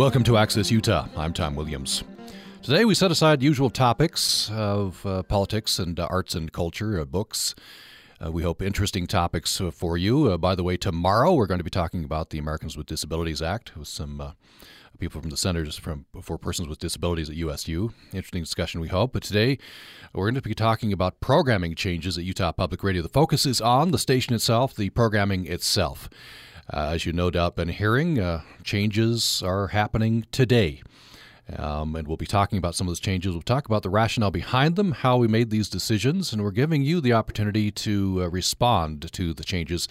Welcome to Access Utah. I'm Tom Williams. Today we set aside usual topics of uh, politics and uh, arts and culture, uh, books. Uh, we hope interesting topics uh, for you. Uh, by the way, tomorrow we're going to be talking about the Americans with Disabilities Act with some people from the Centers from, for Persons with Disabilities at USU. Interesting discussion, we hope. But today we're going to be talking about programming changes at Utah Public Radio. The focus is on the station itself, the programming itself. Uh, as you no doubt been hearing, uh, changes are happening today. Um, and we'll be talking about some of those changes. We'll talk about the rationale behind them, how we made these decisions, and we're giving you the opportunity to uh, respond to the changes.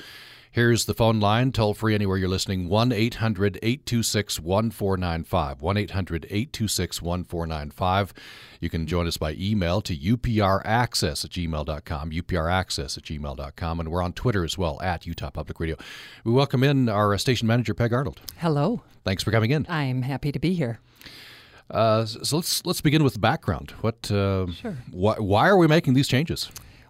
Here's the phone line, toll free anywhere you're listening 1 800 826 1495. 1 800 826 1495. You can join us by email to upraccess at gmail.com, upraccess at gmail.com, and we're on Twitter as well, at Utah Public Radio. We welcome in our station manager, Peg Arnold. Hello. Thanks for coming in. I'm happy to be here. Uh, so let's let's begin with the background. What? Uh, sure. Wh- why are we making these changes?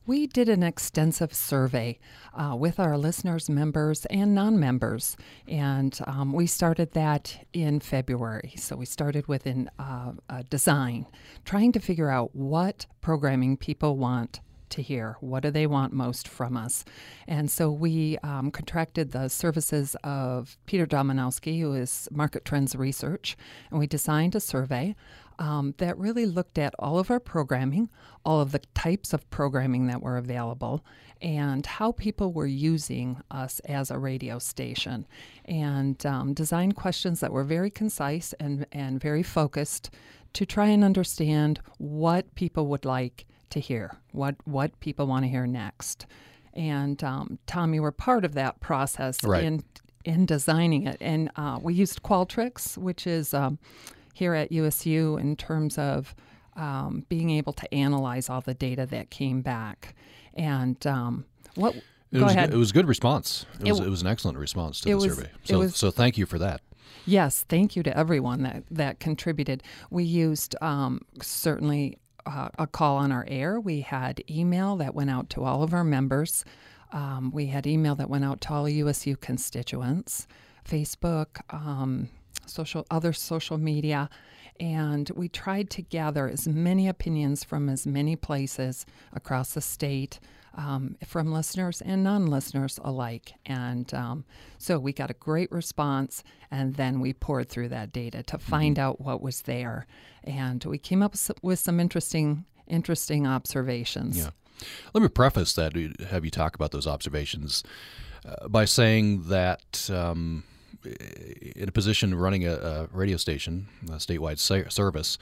We did an extensive survey uh, with our listeners, members, and non members. And um, we started that in February. So we started with an, uh, design, trying to figure out what programming people want to hear. What do they want most from us? And so we um, contracted the services of Peter Domanowski, who is Market Trends Research, and we designed a survey um, that really looked at all of our programming, all of the types of programming that were available, and how people were using us as a radio station, and um, designed questions that were very concise and, and very focused to try and understand what people would like to hear, what what people want to hear next. And um, Tom, you were part of that process right. in in designing it, and uh, we used Qualtrics, which is um, here at USU in terms of um, being able to analyze all the data that came back. And um, what? It go was, ahead. It was a good response. It was, it, it was an excellent response to the was, survey. So, was, so thank you for that. Yes, thank you to everyone that, that contributed. We used um, certainly uh, a call on our air. We had email that went out to all of our members. Um, we had email that went out to all USU constituents, Facebook, um, social other social media, and we tried to gather as many opinions from as many places across the state, um, from listeners and non-listeners alike. And um, so we got a great response, and then we poured through that data to find mm-hmm. out what was there, and we came up with some interesting, interesting observations. Yeah. Let me preface that. Have you talk about those observations uh, by saying that. Um, in a position of running a, a radio station, a statewide service,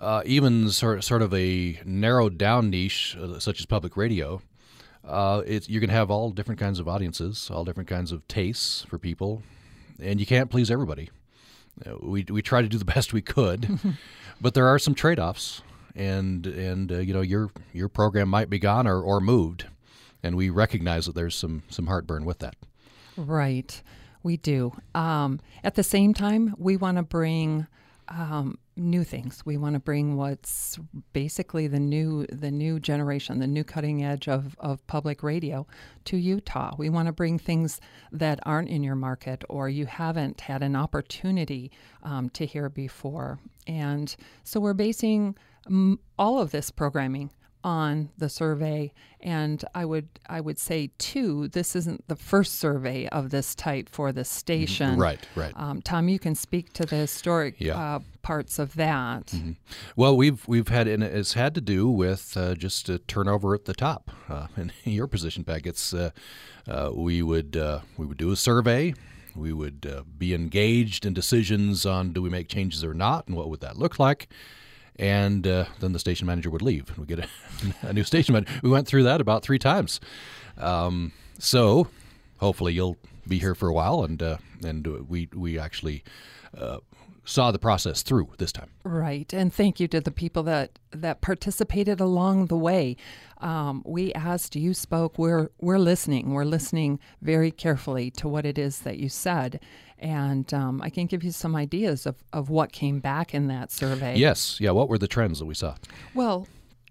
uh, even sort, sort of a narrowed down niche uh, such as public radio, uh, you're going to have all different kinds of audiences, all different kinds of tastes for people, and you can't please everybody. Uh, we, we try to do the best we could, but there are some trade offs, and and uh, you know your your program might be gone or, or moved, and we recognize that there's some some heartburn with that. Right. We do. Um, at the same time, we want to bring um, new things. We want to bring what's basically the new the new generation, the new cutting edge of, of public radio to Utah. We want to bring things that aren't in your market or you haven't had an opportunity um, to hear before. And so we're basing m- all of this programming on the survey and I would I would say too this isn't the first survey of this type for the station. Right right. Um, Tom you can speak to the historic yeah. uh, parts of that. Mm-hmm. well we've we've had and it's had to do with uh, just a turnover at the top. Uh, in your position Peg it's uh, uh, we would uh, we would do a survey. We would be engaged in decisions on do we make changes or not and what would that look like and uh, then the station manager would leave. We get a, a, new station manager. We went through that about three times. Um, so hopefully you'll be here for a while, and uh, and we we actually. Uh, saw the process through this time. Right, and thank you to the people that that participated along the way. Um, we asked, you spoke. We're we're listening. We're listening very carefully to what it is that you said, and um, I can give you some ideas of, of what came back in that survey. Yes. Yeah. What were the trends that we saw? Well,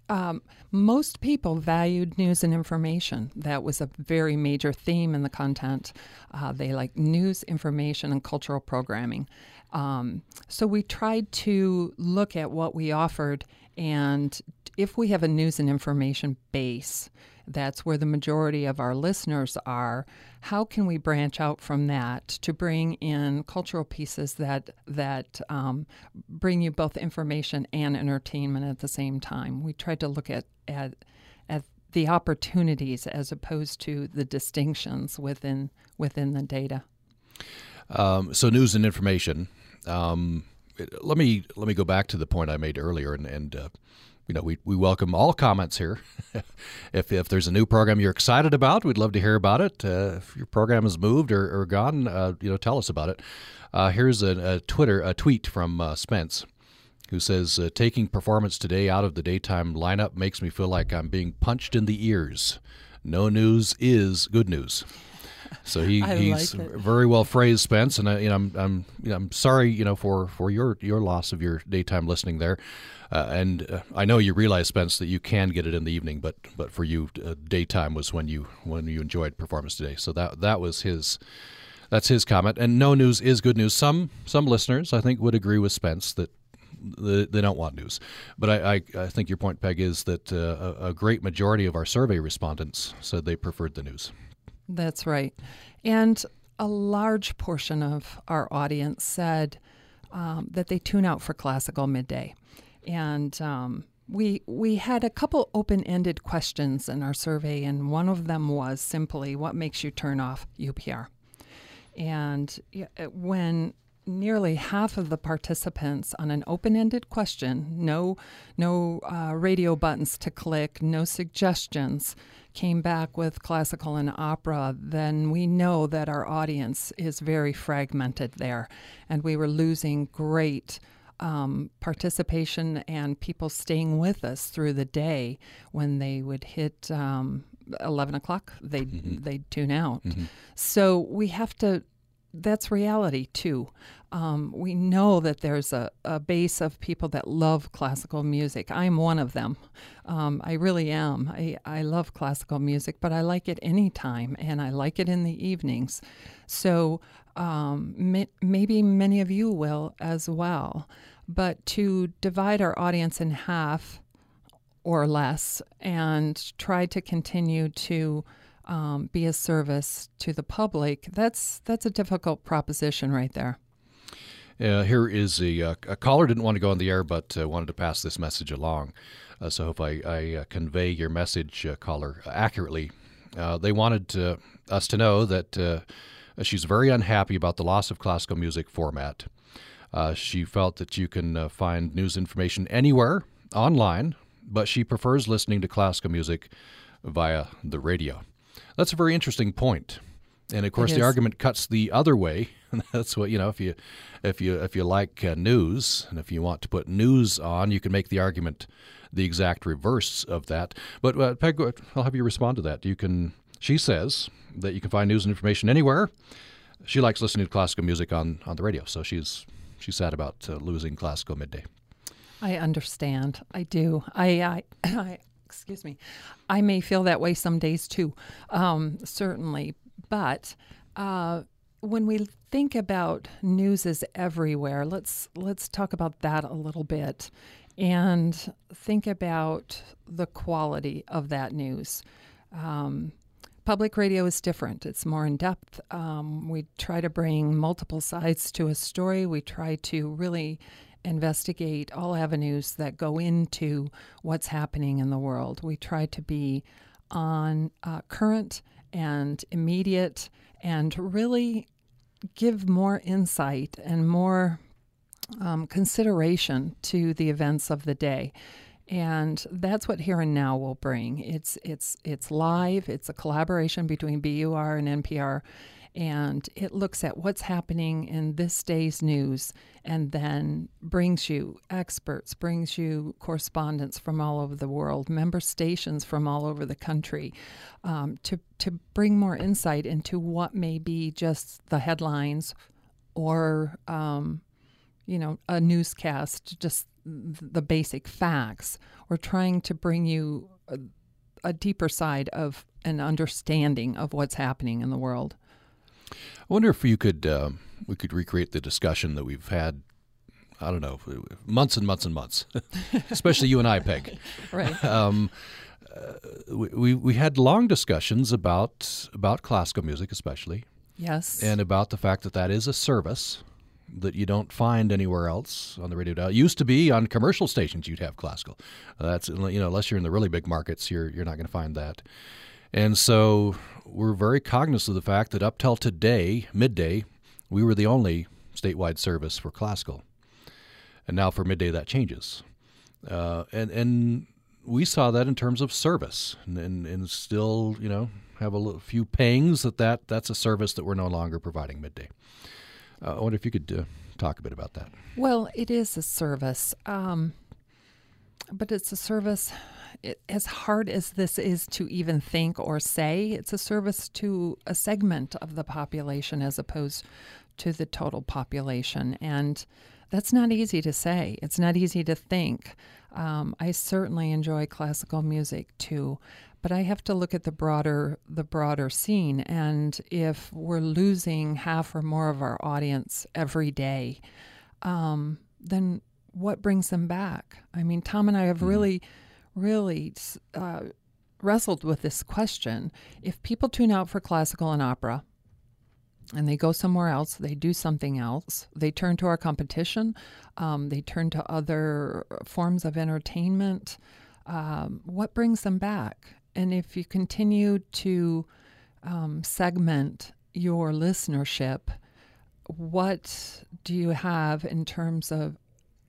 um, most people valued news and information. That was a very major theme in the content. Uh, they like news, information, and cultural programming. Um, so we tried to look at what we offered, and if we have a news and information base, that's where the majority of our listeners are. How can we branch out from that to bring in cultural pieces that that um, bring you both information and entertainment at the same time? We tried to look at at at the opportunities as opposed to the distinctions within within the data. Um, so news and information. Um, let me let me go back to the point I made earlier, and, and uh, you know, we, we welcome all comments here. if, if there's a new program you're excited about, we'd love to hear about it. Uh, if your program has moved or, or gone, uh, you know, tell us about it. Uh, here's a, a, Twitter a tweet from uh, Spence, who says, uh, "Taking performance today out of the daytime lineup makes me feel like I'm being punched in the ears. No news is good news." So he, he's like very well phrased, Spence, and I, you know, I'm I'm you know, I'm sorry, you know, for for your your loss of your daytime listening there. Uh, and uh, I know you realize, Spence, that you can get it in the evening, but but for you, uh, daytime was when you when you enjoyed performance today. So that that was his. That's his comment. And no news is good news. Some some listeners, I think, would agree with Spence that they don't want news. But I, I, I think your point, Peg, is that uh, a, a great majority of our survey respondents said they preferred the news. That's right. And a large portion of our audience said um, that they tune out for classical midday. And um, we we had a couple open-ended questions in our survey, and one of them was simply, "What makes you turn off UPR?" And when nearly half of the participants on an open-ended question, no no uh, radio buttons to click, no suggestions, came back with classical and opera, then we know that our audience is very fragmented there, and we were losing great. Um, participation and people staying with us through the day when they would hit um, 11 o'clock they'd, mm-hmm. they'd tune out mm-hmm. so we have to that's reality too. Um, we know that there's a, a, base of people that love classical music. I'm one of them. Um, I really am. I, I love classical music, but I like it anytime and I like it in the evenings. So um, may, maybe many of you will as well. But to divide our audience in half or less and try to continue to um, be a service to the public, that's that's a difficult proposition right there. Uh, here is a, uh, a, caller didn't want to go on the air, but uh, wanted to pass this message along. Uh, so if I, I uh, convey your message, uh, caller, accurately, they wanted us to know that she's very unhappy about the loss of classical music format. she felt that you can find news information anywhere online, but she prefers listening to classical music via the radio. That's a very interesting point. And of course, the argument cuts the other way. That's what you know. If you, if you, if you like uh, news, and if you want to put news on, you can make the argument the exact reverse of that. But uh, Peg, I'll have you respond to that. You can. She says that you can find news and information anywhere. She likes listening to classical music on on the radio, so she's she's sad about uh, losing classical midday. I understand. I do. I, I, I excuse me, I may feel that way some days too, um, certainly. But uh, when we think about news is everywhere, let's let's talk about that a little bit, and think about the quality of that news. Um, public radio is different. It's more in depth. Um, we try to bring multiple sides to a story. We try to really investigate all avenues that go into what's happening in the world. We try to be on uh, current and immediate and really give more insight and more um, consideration to the events of the day. And that's what Here and Now will bring. It's it's it's live. It's a collaboration between BUR and NPR, and it looks at what's happening in this day's news and then brings you experts, brings you correspondents from all over the world, member stations from all over the country um, to, to bring more insight into what may be just the headlines or, um, you know, a newscast, just the basic facts. We're trying to bring you a, a deeper side of an understanding of what's happening in the world. I wonder if you could uh, we could recreate the discussion that we've had. I don't know, months and months and months, especially you and I, Peg. Right. Um, uh, we, we had long discussions about about classical music, especially, Yes. and about the fact that that is a service that you don't find anywhere else on the radio dial. It used to be on commercial stations you'd have classical. Uh, that's you know unless you're in the really big markets, you're you're not going to find that. And so we're very cognizant of the fact that up till today, midday, we were the only statewide service for classical. And now for midday, that changes. Uh, and and we saw that in terms of service, and, and, and still, you know, have a little, few pangs that, that that's a service that we're no longer providing midday. Uh, I wonder if you could uh, talk a bit about that. Well, it is a service, um, but it's a service. It, as hard as this is to even think or say, it's a service to a segment of the population as opposed to the total population. And that's not easy to say. It's not easy to think. Um, I certainly enjoy classical music too, but I have to look at the broader the broader scene. And if we're losing half or more of our audience every day, um, then what brings them back? I mean, Tom and I have really, really uh, wrestled with this question. If people tune out for classical and opera, and they go somewhere else, they do something else, they turn to our competition, um, they turn to other forms of entertainment. Um, what brings them back? And if you continue to um, segment your listenership, what do you have in terms of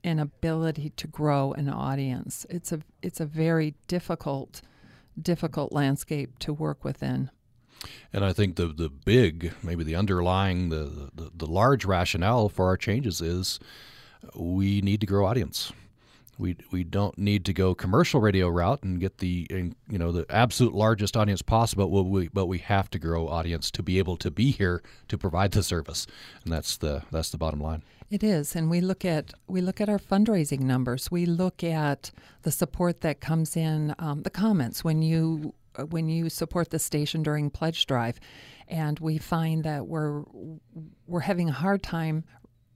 an ability to grow an audience? It's a it's a very difficult difficult landscape to work within. And I think the the big, maybe the underlying, the, the, the large rationale for our changes is we need to grow audience. We we don't need to go commercial radio route and get the you know the absolute largest audience possible. But we but we have to grow audience to be able to be here to provide the service, and that's the that's the bottom line. It is, and we look at we look at our fundraising numbers. We look at the support that comes in, um, the comments when you when you support the station during pledge drive, and we find that we're we're having a hard time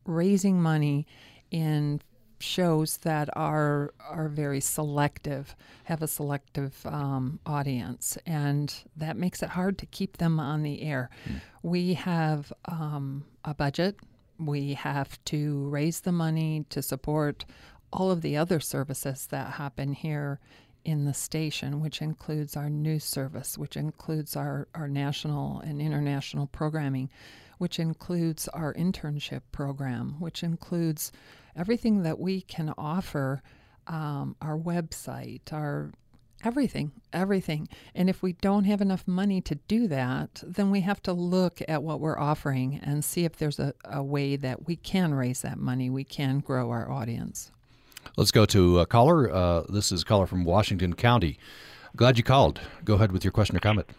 raising money in shows that are are very selective, have a selective um, audience, and that makes it hard to keep them on the air. Mm. We have um, a budget. We have to raise the money to support all of the other services that happen here in the station, which includes our news service, which includes our, our national and international programming, which includes our internship program, which includes everything that we can offer um, our website, our everything, everything. And if we don't have enough money to do that, then we have to look at what we're offering and see if there's a, a way that we can raise that money, we can grow our audience. Let's go to a caller. Uh, this is a caller from Washington County. Glad you called. Go ahead with your question or comment.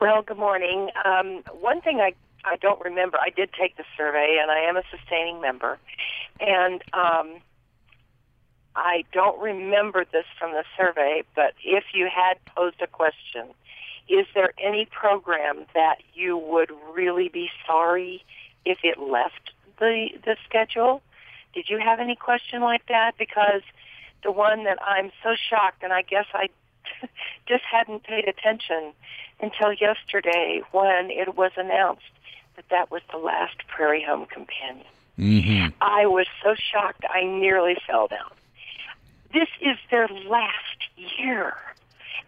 Well, good morning. Um, one thing I I don't remember. I did take the survey, and I am a sustaining member, and um, I don't remember this from the survey. But if you had posed a question, is there any program that you would really be sorry if it left the the schedule? Did you have any question like that? Because the one that I'm so shocked, and I guess I just hadn't paid attention until yesterday when it was announced that that was the last Prairie Home Companion. Mm-hmm. I was so shocked I nearly fell down. This is their last year,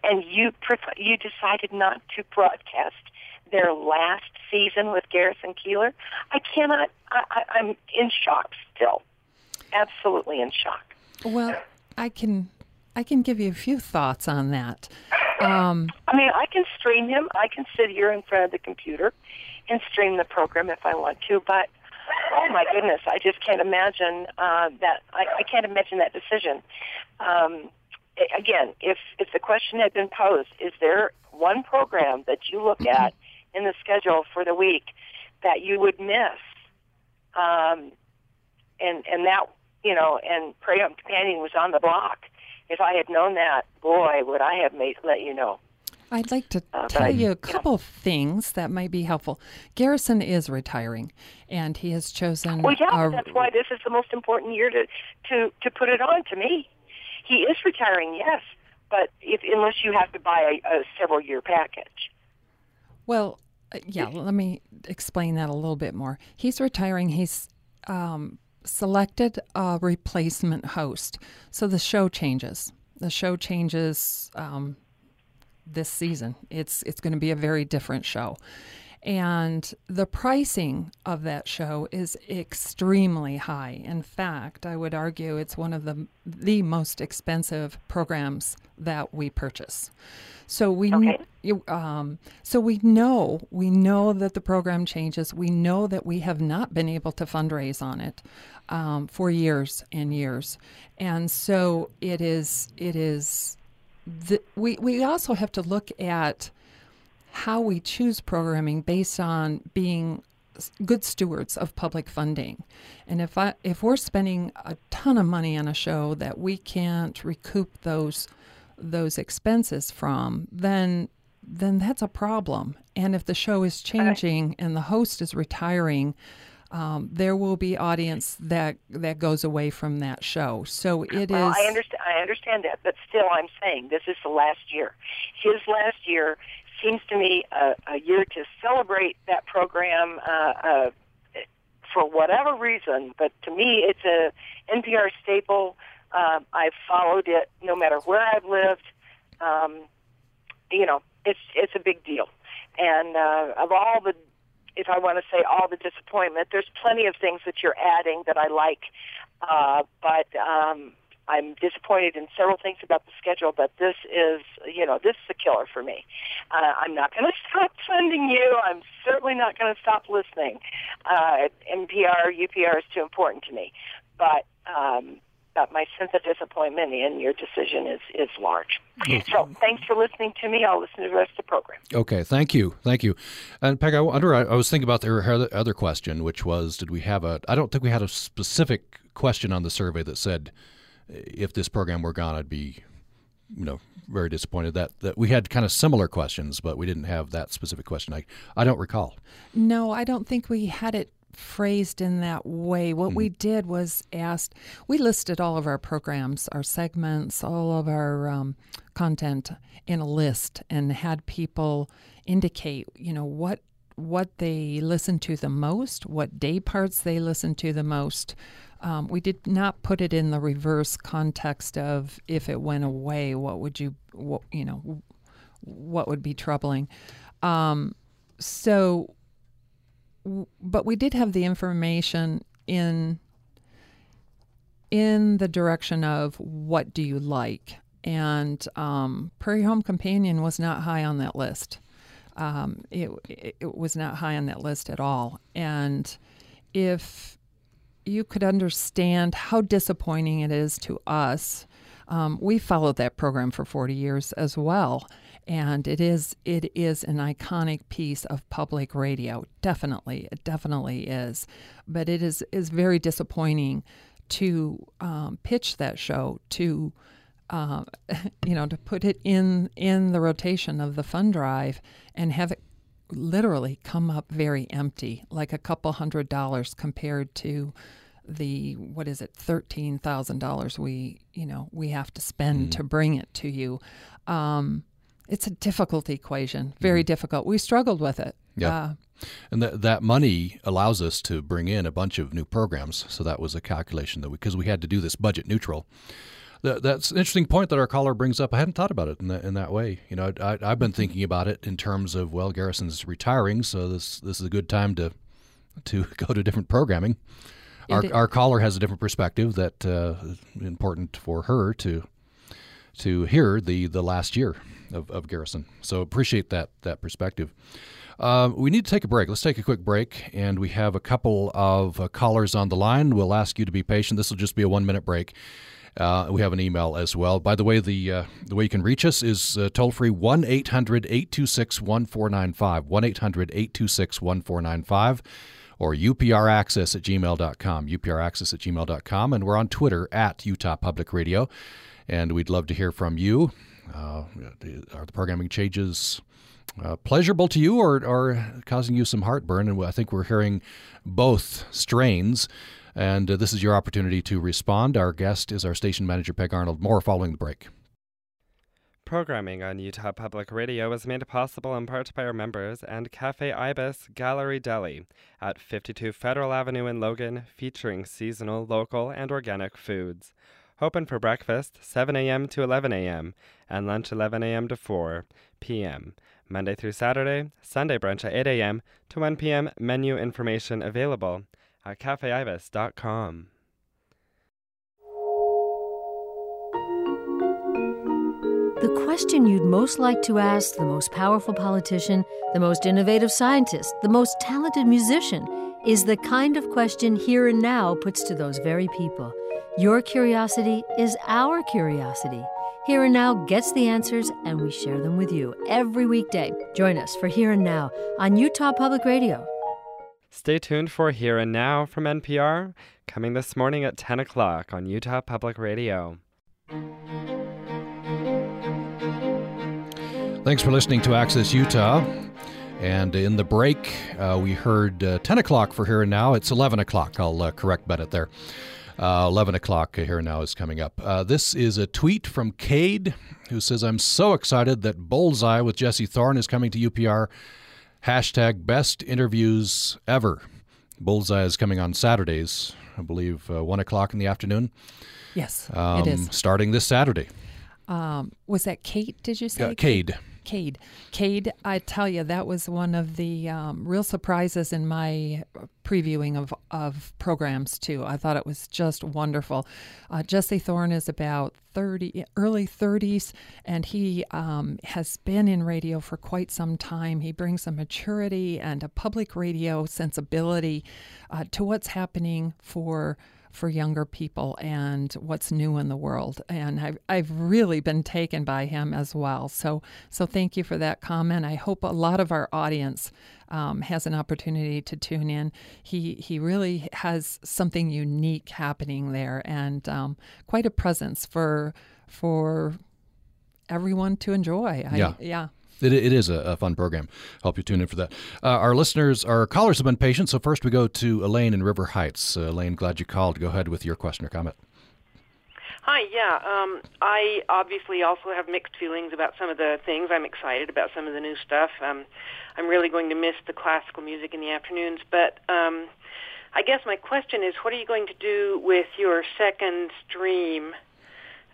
and you you decided not to broadcast their last season with Garrison Keillor. I cannot. I, I, I'm in shock still absolutely in shock. Well, I can I can give you a few thoughts on that. Um, I mean, I can stream him. I can sit here in front of the computer and stream the program if I want to. But oh my goodness, I just can't imagine uh, that. I, I can't imagine that decision. Um, again, if if the question had been posed, is there one program that you look at in the schedule for the week that you would miss? Um, and and that you know, and Home Companion was on the block. If I had known that, boy, would I have made let you know. I'd like to uh, tell you a couple yeah. of things that might be helpful. Garrison is retiring, and he has chosen. Well, yeah, a, that's why this is the most important year to to to put it on to me. He is retiring, yes, but if unless you have to buy a, a several year package. Well, uh, yeah, let me explain that a little bit more. He's retiring. He's um, selected a replacement host, so the show changes. The show changes um, this season. It's it's going to be a very different show. And the pricing of that show is extremely high. In fact, I would argue it's one of the the most expensive programs that we purchase. So we okay. um, so we know we know that the program changes. We know that we have not been able to fundraise on it um, for years and years, and so it is it is. The, we we also have to look at how we choose programming based on being good stewards of public funding. And if I if we're spending a ton of money on a show that we can't recoup those those expenses from, then then that's a problem. And if the show is changing and the host is retiring, um, there will be audience that that goes away from that show. So it well, is. I understand. I understand that, but still, I'm saying this is the last year. His last year seems to me a, a year to celebrate that program. Uh, uh, for whatever reason, but to me, it's a NPR staple. Um, I've followed it no matter where I've lived. Um, you know, it's it's a big deal. And uh, of all the, if I want to say all the disappointment, there's plenty of things that you're adding that I like. Uh, but um, I'm disappointed in several things about the schedule, but this is, you know, this is a killer for me. Uh, I'm not going to stop funding you. I'm certainly not going to stop listening. Uh, NPR, UPR is too important to me. But um, but my sense of disappointment in your decision is is large. Okay. So thanks for listening to me. I'll listen to the rest of the program. Okay, thank you, thank you. And Peg, I wonder. I, was thinking about the other question, which was, did we have a? I don't think we had a specific question on the survey that said, if this program were gone, I'd be, you know, very disappointed. That that we had kind of similar questions, but we didn't have that specific question. I I don't recall. No, I don't think we had it phrased in that way. What mm-hmm. we did was asked, we listed all of our programs, our segments, all of our um, content in a list and had people indicate, you know, what what they listen to the most, what day parts they listen to the most. Um, we did not put it in the reverse context of if it went away, what would you, what, you know, what would be troubling. Um, so but we did have the information in in the direction of what do you like? And um, prairie home companion was not high on that list. Um, it, it was not high on that list at all. And if you could understand how disappointing it is to us um, we followed that program for 40 years as well and it is it is an iconic piece of public radio. Definitely, it definitely is. But it is is very disappointing to um, pitch that show to. Uh, you know, to put it in in the rotation of the fund drive and have it literally come up very empty, like a couple hundred dollars compared to the what is it thirteen thousand dollars we you know we have to spend mm. to bring it to you. Um, it's a difficult equation, very mm-hmm. difficult. We struggled with it. Yeah. Uh, and that that money allows us to bring in a bunch of new programs. So that was a calculation that we, because we had to do this budget neutral. That, that's an interesting point that our caller brings up. I hadn't thought about it in that, in that way. You know, I, have been thinking about it in terms of well, Garrison's retiring, so this this is a good time to to go to different programming. Our, our caller has a different perspective that uh, important for her to to hear the the last year of, of Garrison. So appreciate that that perspective. Uh, we need to take a break. Let's take a quick break, and we have a couple of uh, callers on the line. We'll ask you to be patient. This will just be a one minute break. Uh, we have an email as well. By the way, the uh, the way you can reach us is uh, toll free 1 800 826 1495. 1 800 826 1495. or upraccess at gmail.com, upraccess at gmail.com. And we're on Twitter at Utah Public Radio. And we'd love to hear from you. Uh, are the programming changes uh, pleasurable to you or, or causing you some heartburn? And I think we're hearing both strains. And uh, this is your opportunity to respond. Our guest is our station manager, Peg Arnold. More following the break. Programming on Utah Public Radio is made possible in part by our members and Cafe Ibis Gallery Deli at 52 Federal Avenue in Logan, featuring seasonal, local, and organic foods. Open for breakfast 7 a.m. to 11 a.m. and lunch 11 a.m. to 4 p.m. Monday through Saturday, Sunday brunch at 8 a.m. to 1 p.m. Menu information available at cafeibis.com. The question you'd most like to ask the most powerful politician, the most innovative scientist, the most talented musician is the kind of question Here and Now puts to those very people. Your curiosity is our curiosity. Here and Now gets the answers, and we share them with you every weekday. Join us for Here and Now on Utah Public Radio. Stay tuned for Here and Now from NPR, coming this morning at 10 o'clock on Utah Public Radio. Thanks for listening to Access Utah. And in the break, uh, we heard uh, 10 o'clock for Here and Now. It's 11 o'clock. I'll uh, correct Bennett there. Uh, 11 o'clock Here Now is coming up. Uh, this is a tweet from Cade, who says, I'm so excited that Bullseye with Jesse Thorn is coming to UPR. Hashtag best interviews ever. Bullseye is coming on Saturdays, I believe, uh, 1 o'clock in the afternoon. Yes, Um, it is. Starting this Saturday. Um, was that Kate? Did you say? Uh, Cade. Cade. Cade, I tell you, that was one of the um, real surprises in my previewing of, of programs, too. I thought it was just wonderful. Uh, Jesse Thorn is about 30, early 30s, and he um, has been in radio for quite some time. He brings a maturity and a public radio sensibility uh, to what's happening for for younger people and what's new in the world. And I've, I've really been taken by him as well. So, so thank you for that comment. I hope a lot of our audience um, has an opportunity to tune in. He, he really has something unique happening there and um, quite a presence for, for everyone to enjoy. I, Yeah. Yeah. It, it is a, a fun program. Hope you tune in for that. Uh, our listeners, our callers have been patient. So first we go to Elaine in River Heights. Uh, Elaine, glad you called. Go ahead with your question or comment. Hi, yeah. Um, I obviously also have mixed feelings about some of the things. I'm excited about some of the new stuff. Um, I'm really going to miss the classical music in the afternoons. But um, I guess my question is, what are you going to do with your second stream?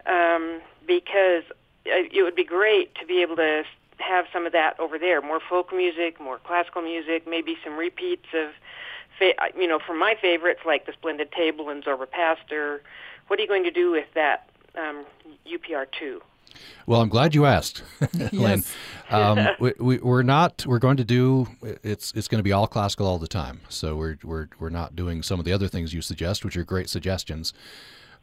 Um, because uh, it would be great to be able to have some of that over there. More folk music, more classical music, maybe some repeats of, fa- you know, from my favorites like The Splendid Table and Zorba Paster. What are you going to do with that um, UPR2? Well, I'm glad you asked, Elaine. Yes. Um, we, we, we're not. We're going to do. It's it's going to be all classical all the time. So we're we're we're not doing some of the other things you suggest, which are great suggestions.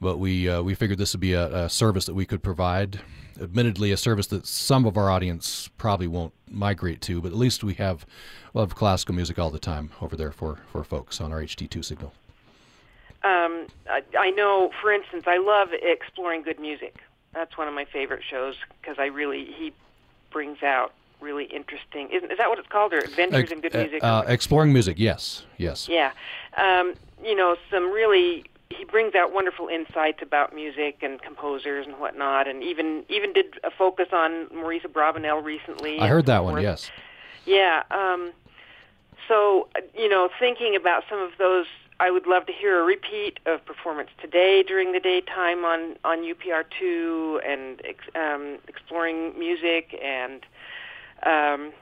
But we uh, we figured this would be a, a service that we could provide. Admittedly, a service that some of our audience probably won't migrate to, but at least we have we'll have classical music all the time over there for for folks on our HD2 signal. Um, I, I know, for instance, I love exploring good music. That's one of my favorite shows because I really he brings out really interesting. Isn't is that what it's called? Or adventures in good music? uh, exploring music, yes, yes. Yeah, um, you know, some really he brings out wonderful insights about music and composers and whatnot, and even even did a focus on Maurice Abravanel recently. I heard that one. forth. Yes. Yeah. Um, so, you know, thinking about some of those, I would love to hear a repeat of performance today during the daytime on on UPR2 and ex, um, exploring music and um,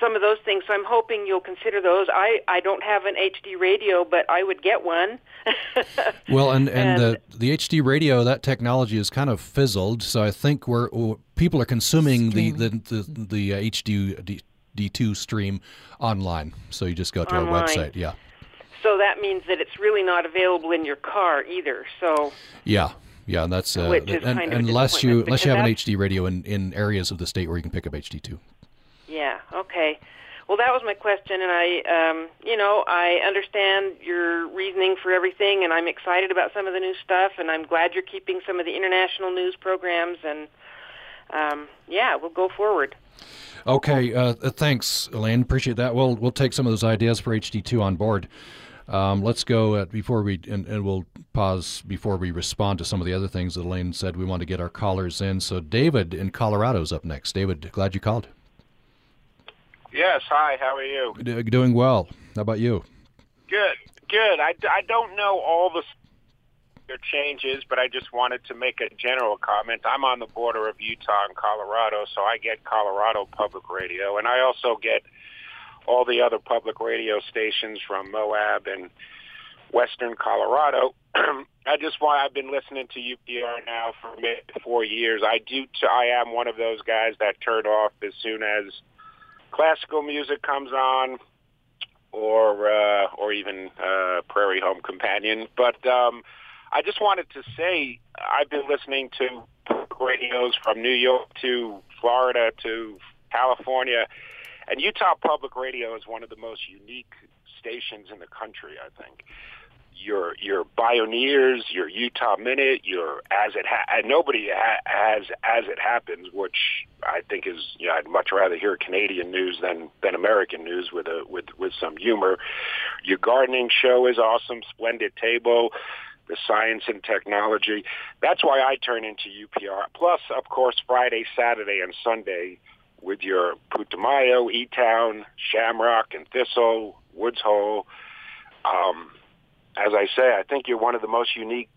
some of those things. So I'm hoping you'll consider those. I I don't have an HD radio, but I would get one. Well, and, and, And- the the HD radio that technology is kind of fizzled. So I think we're, people are consuming the the the, the uh, HD D, D2 stream online. So you just go to our website. Yeah, so that means that it's really not available in your car either. So yeah, yeah. And that's uh, and, kind of a unless you unless you have an HD radio in in areas of the state where you can pick up HD2. Yeah. Okay. well, that was my question, and I, um, you know, I understand your reasoning for everything, and I'm excited about some of the new stuff, and I'm glad you're keeping some of the international news programs, and um, yeah, we'll go forward. Okay, uh, thanks, Elaine. Appreciate that. We'll we'll take some of those ideas for HD2 on board. Um, let's go at, before we and, and, we'll pause before we respond to some of the other things that Elaine said. We want to get our callers in. So David in Colorado is up next. David, glad you called. Yes. Hi. How are you? D- doing well. How about you? Good. Good. I, I don't know all the changes, but I just wanted to make a general comment. I'm on the border of Utah and Colorado, so I get Colorado Public Radio, and I also get all the other public radio stations from Moab and Western Colorado. I just why I've been listening to UPR now for four years. I do t- I am one of those guys that turn off as soon as classical music comes on or uh, or even uh, Prairie Home Companion. But um, I just wanted to say I've been listening to radios from New York to Florida to California, and Utah Public Radio is one of the most unique stations in the country. I think your your Bioneers, your Utah Minute, your as it ha- nobody ha- has as it happens, which I think is you know I'd much rather hear Canadian news than than American news with a with with some humor. Your gardening show is awesome, splendid table. The science and technology. That's why I turn into UPR. Plus, of course, Friday, Saturday, and Sunday with your Putumayo, E-Town, Shamrock, and Thistle, Woods Hole. Um, as I say, I think you're one of the most unique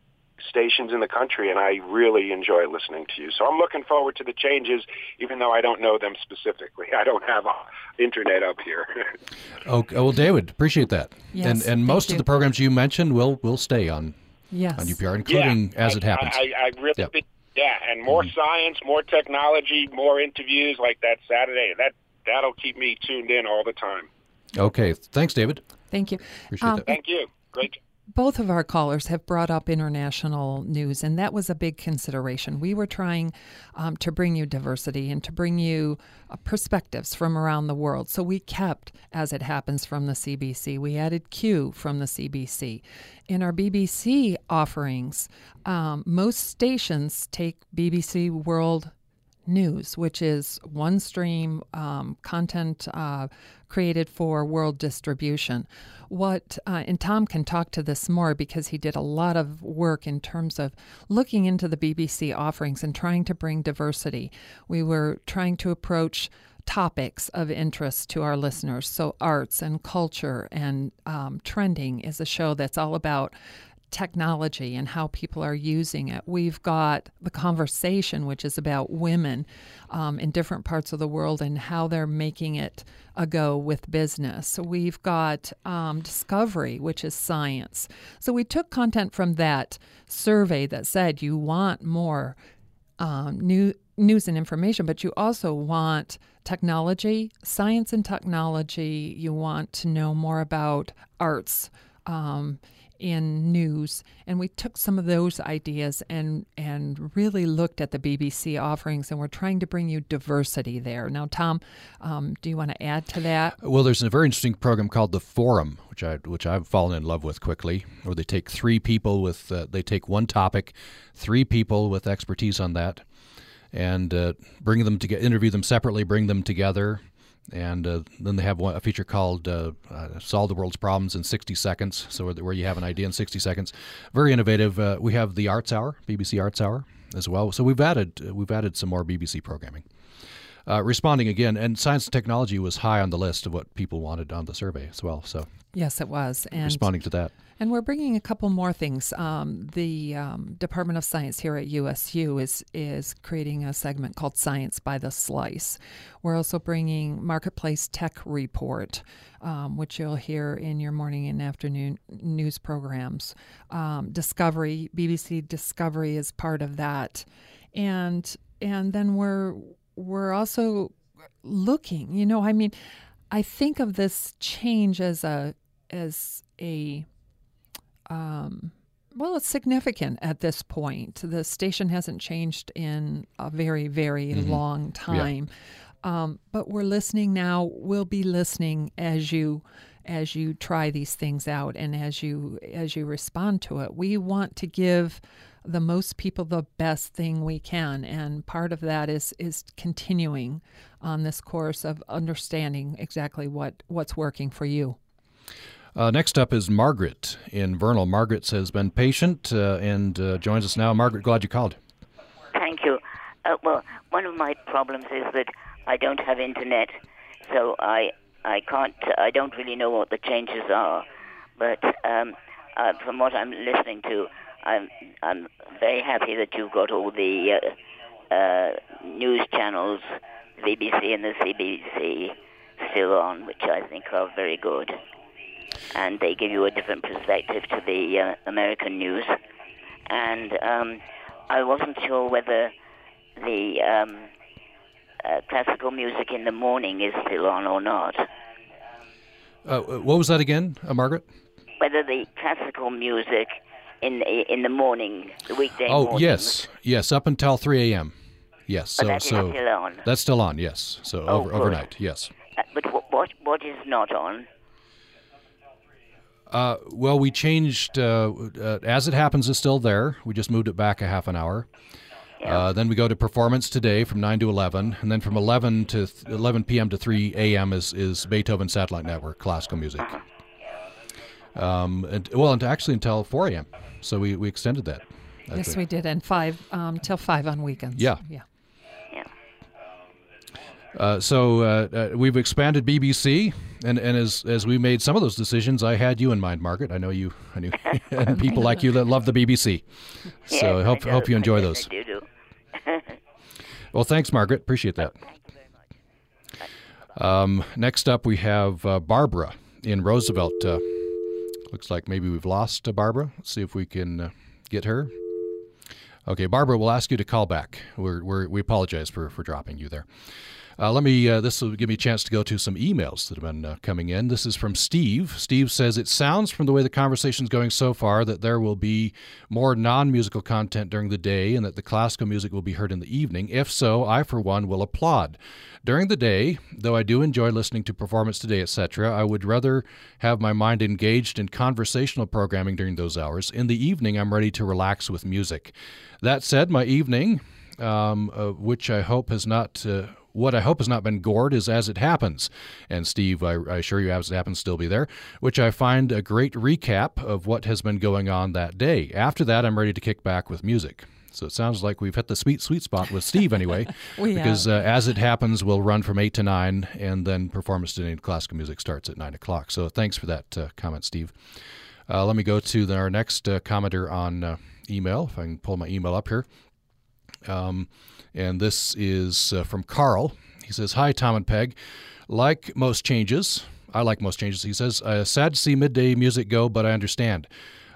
stations in the country, and I really enjoy listening to you. So I'm looking forward to the changes, even though I don't know them specifically. I don't have internet up here. okay, well, David, appreciate that. Yes, and and most you. of the programs you mentioned will will stay on yes. on UPR, including yeah, as I, it happens. I, I really yep. think, yeah, and more mm-hmm. science, more technology, more interviews like that Saturday. That that'll keep me tuned in all the time. Okay, thanks, David. Thank you. Appreciate um, that. Thank you. Great both of our callers have brought up international news, and that was a big consideration. We were trying um, to bring you diversity and to bring you uh, perspectives from around the world. So we kept, as it happens, from the CBC. We added Q from the CBC. In our BBC offerings, um, most stations take BBC World News, which is one stream um, content uh, created for world distribution. What, uh, and Tom can talk to this more because he did a lot of work in terms of looking into the BBC offerings and trying to bring diversity. We were trying to approach topics of interest to our listeners. So, arts and culture and um, trending is a show that's all about technology and how people are using it. We've got the conversation, which is about women um, in different parts of the world and how they're making it a go with business. We've got um, discovery, which is science. So we took content from that survey that said you want more um, new news and information, but you also want technology, science and technology. You want to know more about arts. Um, in news, and we took some of those ideas and and really looked at the BBC offerings, and we're trying to bring you diversity there. Now, Tom, um, do you want to add to that? Well, there's a very interesting program called the Forum, which I which I've fallen in love with quickly, where they take three people with uh, they take one topic, three people with expertise on that, and uh, bring them to get, interview them separately, bring them together and uh, then they have one, a feature called uh, uh, "Solve the World's Problems in 60 Seconds," so where you have an idea in 60 seconds. Very innovative. Uh, we have the Arts Hour, BBC Arts Hour, as well. So we've added we've added some more BBC programming. Uh, responding again, and science and technology was high on the list of what people wanted on the survey as well. So yes, it was. And responding to that. And we're bringing a couple more things. Um, the um, Department of Science here at USU is is creating a segment called Science by the Slice. We're also bringing Marketplace Tech Report, um, which you'll hear in your morning and afternoon news programs. Um, Discovery, BBC Discovery is part of that, and and then we're we're also looking. You know, I mean, I think of this change as a as a um, well, it's significant at this point. The station hasn't changed in a very, very mm-hmm. long time. Yeah. Um, but we're listening now. We'll be listening as you as you try these things out and as you as you respond to it. We want to give the most people the best thing we can, and part of that is is continuing on this course of understanding exactly what what's working for you. Uh, next up is Margaret in Vernal. Margaret has been patient uh, and uh, joins us now. Margaret, glad you called. Thank you. Uh, well, one of my problems is that I don't have internet, so I I can't I don't really know what the changes are. But um, uh, from what I'm listening to, I'm I'm very happy that you've got all the uh, news channels, BBC and the CBC, still on, which I think are very good and they give you a different perspective to the uh, American news. And um, I wasn't sure whether the um, uh, classical music in the morning is still on or not. Uh, what was that again, uh, Margaret? Whether the classical music in the, in the morning, the weekday. Oh mornings, yes, yes, up until three a.m. Yes, so that so still on. that's still on. Yes, so Oh, over, overnight. Yes. Uh, but what what is not on? Uh, well, we changed. Uh, uh, as it happens, is still there. We just moved it back a half an hour. Uh, then we go to performance today from nine to eleven, and then from eleven to th- eleven p.m. to three a.m. is is Beethoven Satellite Network classical music. Um, and, well, and actually until four a.m. So we, we extended that. I yes, think. we did, and five um, till five on weekends. Yeah. yeah. Yeah. Uh, so uh, uh, we've expanded BBC, and, and as as we made some of those decisions, I had you in mind, Margaret. I know you, I knew and people like you that love the BBC. So I hope do. hope you enjoy I those. do, do. Well, thanks, Margaret. Appreciate that. Um, next up, we have uh, Barbara in Roosevelt. Uh, looks like maybe we've lost uh, Barbara. Let's see if we can uh, get her. Okay, Barbara, we'll ask you to call back. We're, we're, we apologize for, for dropping you there. Uh, let me. Uh, this will give me a chance to go to some emails that have been uh, coming in. This is from Steve. Steve says it sounds from the way the conversation's going so far that there will be more non-musical content during the day, and that the classical music will be heard in the evening. If so, I for one will applaud. During the day, though I do enjoy listening to performance today, etc., I would rather have my mind engaged in conversational programming during those hours. In the evening, I'm ready to relax with music. That said, my evening, um, uh, which I hope has not. Uh, what I hope has not been gored is as it happens. And Steve, I, I assure you, as it happens, still be there, which I find a great recap of what has been going on that day. After that, I'm ready to kick back with music. So it sounds like we've hit the sweet, sweet spot with Steve anyway. Because uh, as it happens, we'll run from 8 to 9, and then performance today in classical music starts at 9 o'clock. So thanks for that uh, comment, Steve. Uh, let me go to the, our next uh, commenter on uh, email, if I can pull my email up here. Um, and this is uh, from Carl. He says, Hi, Tom and Peg. Like most changes, I like most changes. He says, Sad to see midday music go, but I understand.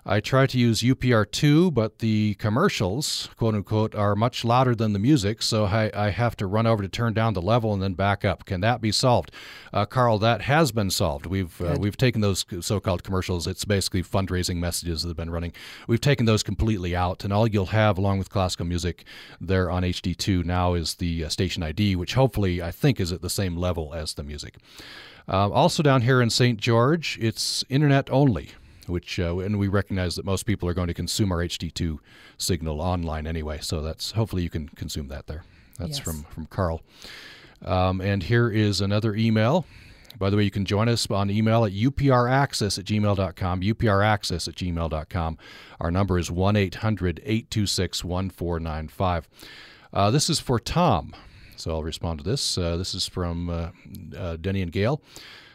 I try to use UPR2, but the commercials, quote unquote, are much louder than the music, so I, I have to run over to turn down the level and then back up. Can that be solved? Uh, Carl, that has been solved. We've uh, we've taken those so-called commercials. It's basically fundraising messages that have been running. We've taken those completely out, and all you'll have, along with classical music, there on HD2 now is the uh, station ID, which hopefully I think is at the same level as the music. Uh, also down here in St. George, it's internet only which uh, and we recognize that most people are going to consume our HD2 signal online anyway. So that's hopefully you can consume that there. That's Yes. from from Carl. Um, and here is another email. By the way, you can join us on email at upraccess at gmail.com, upraccess at gmail.com. Our number is 1 800 826 1495. Uh, This is for Tom. So I'll respond to this. Uh, this is from uh, uh, Denny and Gail.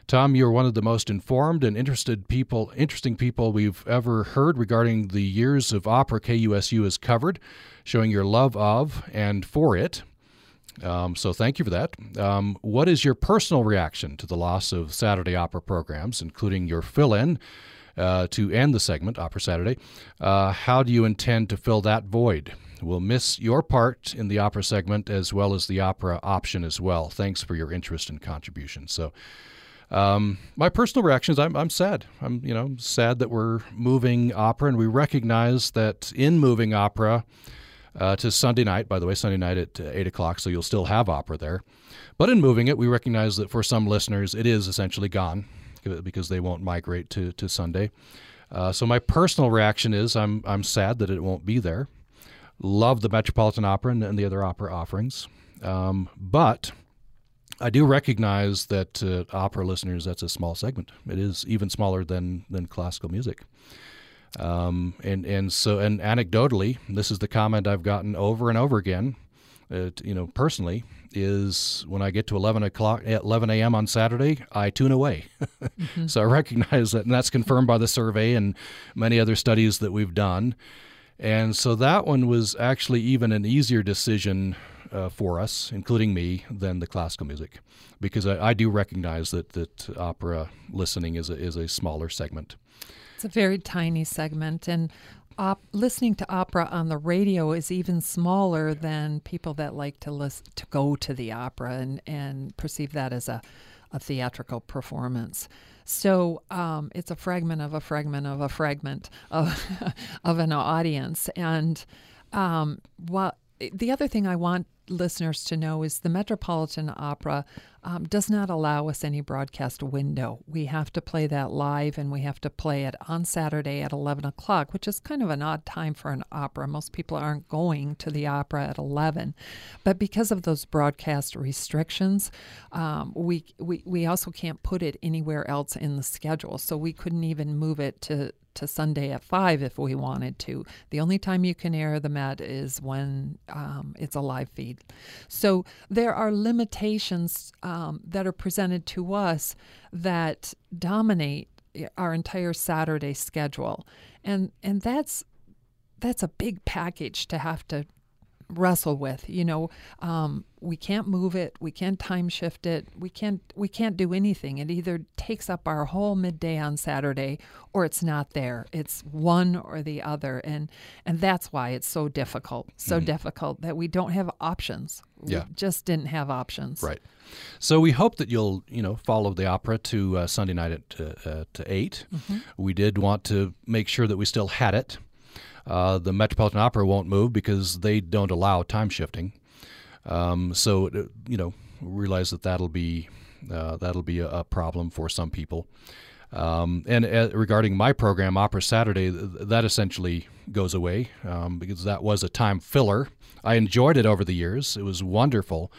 Tom, you're one of the most informed and interested people, interesting people we've ever heard regarding the years of opera KUSU has covered, showing your love of and for it. Um, so thank you for that. Um, what is your personal reaction to the loss of Saturday opera programs, including your fill-in uh, to end the segment, Opera Saturday? Uh, how do you intend to fill that void? We'll miss your part in the opera segment as well as the opera option as well. Thanks for your interest and contribution. So. Um, my personal reaction is I'm, I'm sad. I'm you know sad that we're moving opera, and we recognize that in moving opera, uh, to Sunday night. By the way, Sunday night at uh, eight o'clock, so you'll still have opera there. But in moving it, we recognize that for some listeners, it is essentially gone because they won't migrate to to Sunday. Uh, so my personal reaction is I'm I'm sad that it won't be there. Love the Metropolitan Opera and, and the other opera offerings, um, but I do recognize that uh, opera listeners that's a small segment. It is even smaller than than classical music. Um, and and so and anecdotally, this is the comment I've gotten over and over again. Uh, you know, personally, is when I get to 11 o'clock at 11 a.m. on Saturday, I tune away. mm-hmm. So I recognize that, and that's confirmed by the survey and many other studies that we've done. And so that one was actually even an easier decision uh, for us, including me, than the classical music, because I, I do recognize that that opera listening is a, is a smaller segment. It's a very tiny segment, and op- listening to opera on the radio is even smaller than people that like to listen to go to the opera and and perceive that as a a theatrical performance. So um, it's a fragment of a fragment of a fragment of of an audience, and um, what the other thing I want listeners to know is the Metropolitan Opera um, does not allow us any broadcast window. We have to play that live and we have to play it on Saturday at 11 o'clock, which is kind of an odd time for an opera. Most people aren't going to the opera at 11. But because of those broadcast restrictions, um, we, we, we also can't put it anywhere else in the schedule. So we couldn't even move it to, to Sunday at 5 if we wanted to. The only time you can air the Met is when um, it's a live feed. So there are limitations um, that are presented to us that dominate our entire Saturday schedule. And, and that's that's a big package to have to wrestle with. You know, um, we can't move it, we can't time shift it, we can't we can't do anything. It either takes up our whole midday on Saturday, or it's not there. It's one or the other, and and that's why it's so difficult, so mm-hmm. difficult that we don't have options. Yeah, we just didn't have options. Right. So we hope that you'll you know follow the opera to uh, Sunday night at uh, to 8 mm-hmm. We did want to make sure that we still had it. Uh, the Metropolitan Opera won't move because they don't allow time shifting. Um, so uh, you know, realize that that'll be uh, that'll be a, a, problem for some people. Um, and uh, regarding my program, Opera Saturday, th- that essentially goes away um, because that was a time filler. I enjoyed it over the years; it was wonderful.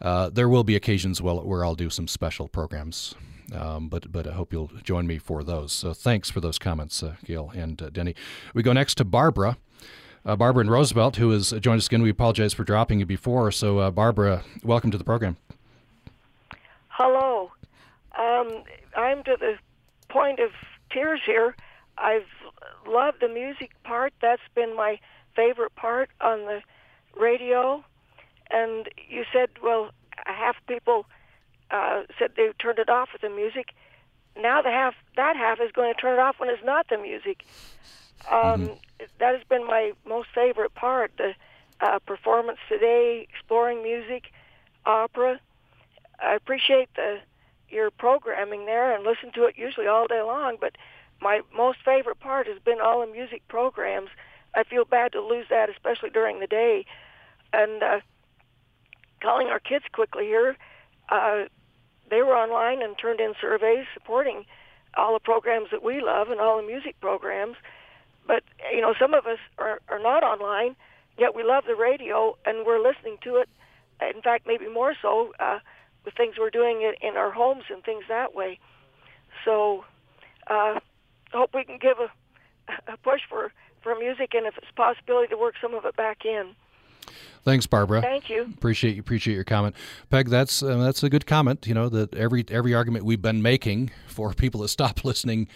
Uh, there will be occasions where I'll do some special programs um, but but I hope you'll join me for those. So thanks for those comments, uh, Gail and uh, Denny. We go next to Barbara. Uh, Barbara and Roosevelt, who has joined us again. We apologize for dropping you before. So, uh, Barbara, welcome to the program. Hello. Um, I'm to the point of tears here. I've loved the music part. That's been my favorite part on the radio. And you said, well, half people uh, said they turned it off with the music. Now the half that half is going to turn it off when it's not the music. Um, mm-hmm. That has been my most favorite part. The uh, performance today, exploring music, opera. I appreciate the your programming there and listen to it usually all day long. But my most favorite part has been all the music programs. I feel bad to lose that, especially during the day. And uh, calling our kids quickly here, uh, they were online and turned in surveys supporting all the programs that we love and all the music programs. But you know, some of us are, are not online, yet we love the radio and we're listening to it. In fact, maybe more so uh, with things we're doing in our homes and things that way. So, uh, hope we can give a, a push for for music, and if it's a possibility to work some of it back in. Thanks, Barbara. Thank you. Appreciate you. Appreciate your comment, Peg. That's uh, that's a good comment. You know that every every argument we've been making for people to stop listening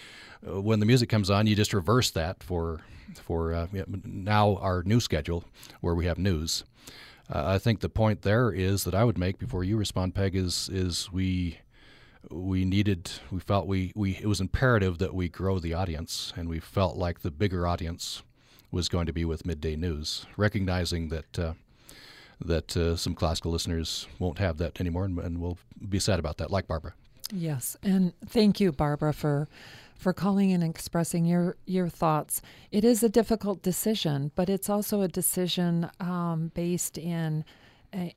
uh, when the music comes on, you just reverse that for for uh, now our new schedule where we have news. Uh, I think the point there is that I would make before you respond, Peg, is is we we needed we felt we, we it was imperative that we grow the audience and we felt like the bigger audience was going to be with midday news recognizing that uh, that uh, some classical listeners won't have that anymore, and, and we'll be sad about that, like Barbara. Yes, and thank you, Barbara, for for calling and expressing your, your thoughts. It is a difficult decision, but it's also a decision um, based in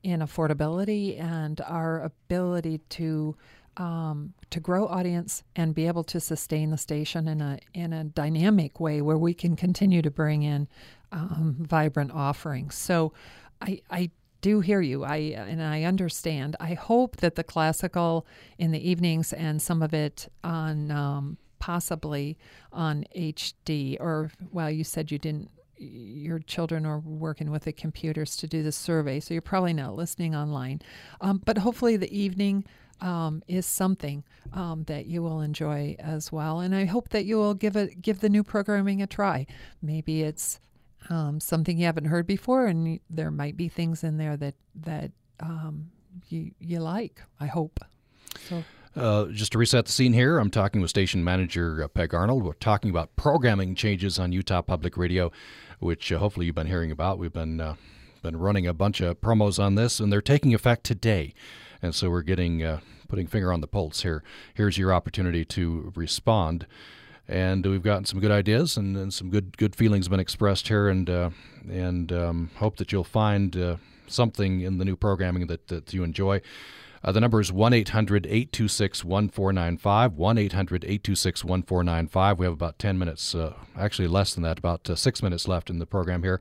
in affordability and our ability to um, to grow audience and be able to sustain the station in a in a dynamic way where we can continue to bring in um, vibrant offerings. So, I I do hear you. I and I understand. I hope that the classical in the evenings and some of it on um, possibly on HD or well, you said you didn't your children are working with the computers to do the survey, so you're probably not listening online. Um, but hopefully, the evening um, is something um, that you will enjoy as well, and I hope that you will give it give the new programming a try. Maybe it's um, something you haven't heard before, and there might be things in there that that um, you you like. I hope. So. Uh, just to reset the scene here, I'm talking with station manager uh, Peg Arnold. We're talking about programming changes on Utah Public Radio, which uh, hopefully you've been hearing about. We've been uh, been running a bunch of promos on this, and they're taking effect today. And so we're getting uh, putting finger on the pulse here. Here's your opportunity to respond. And we've gotten some good ideas and, and some good good feelings been expressed here, and uh, and um, hope that you'll find something in the new programming that, that you enjoy. Uh, the number is 1 800 826 1495. 1 800 826 1495. We have about 10 minutes, uh, actually less than that, about uh, six minutes left in the program here.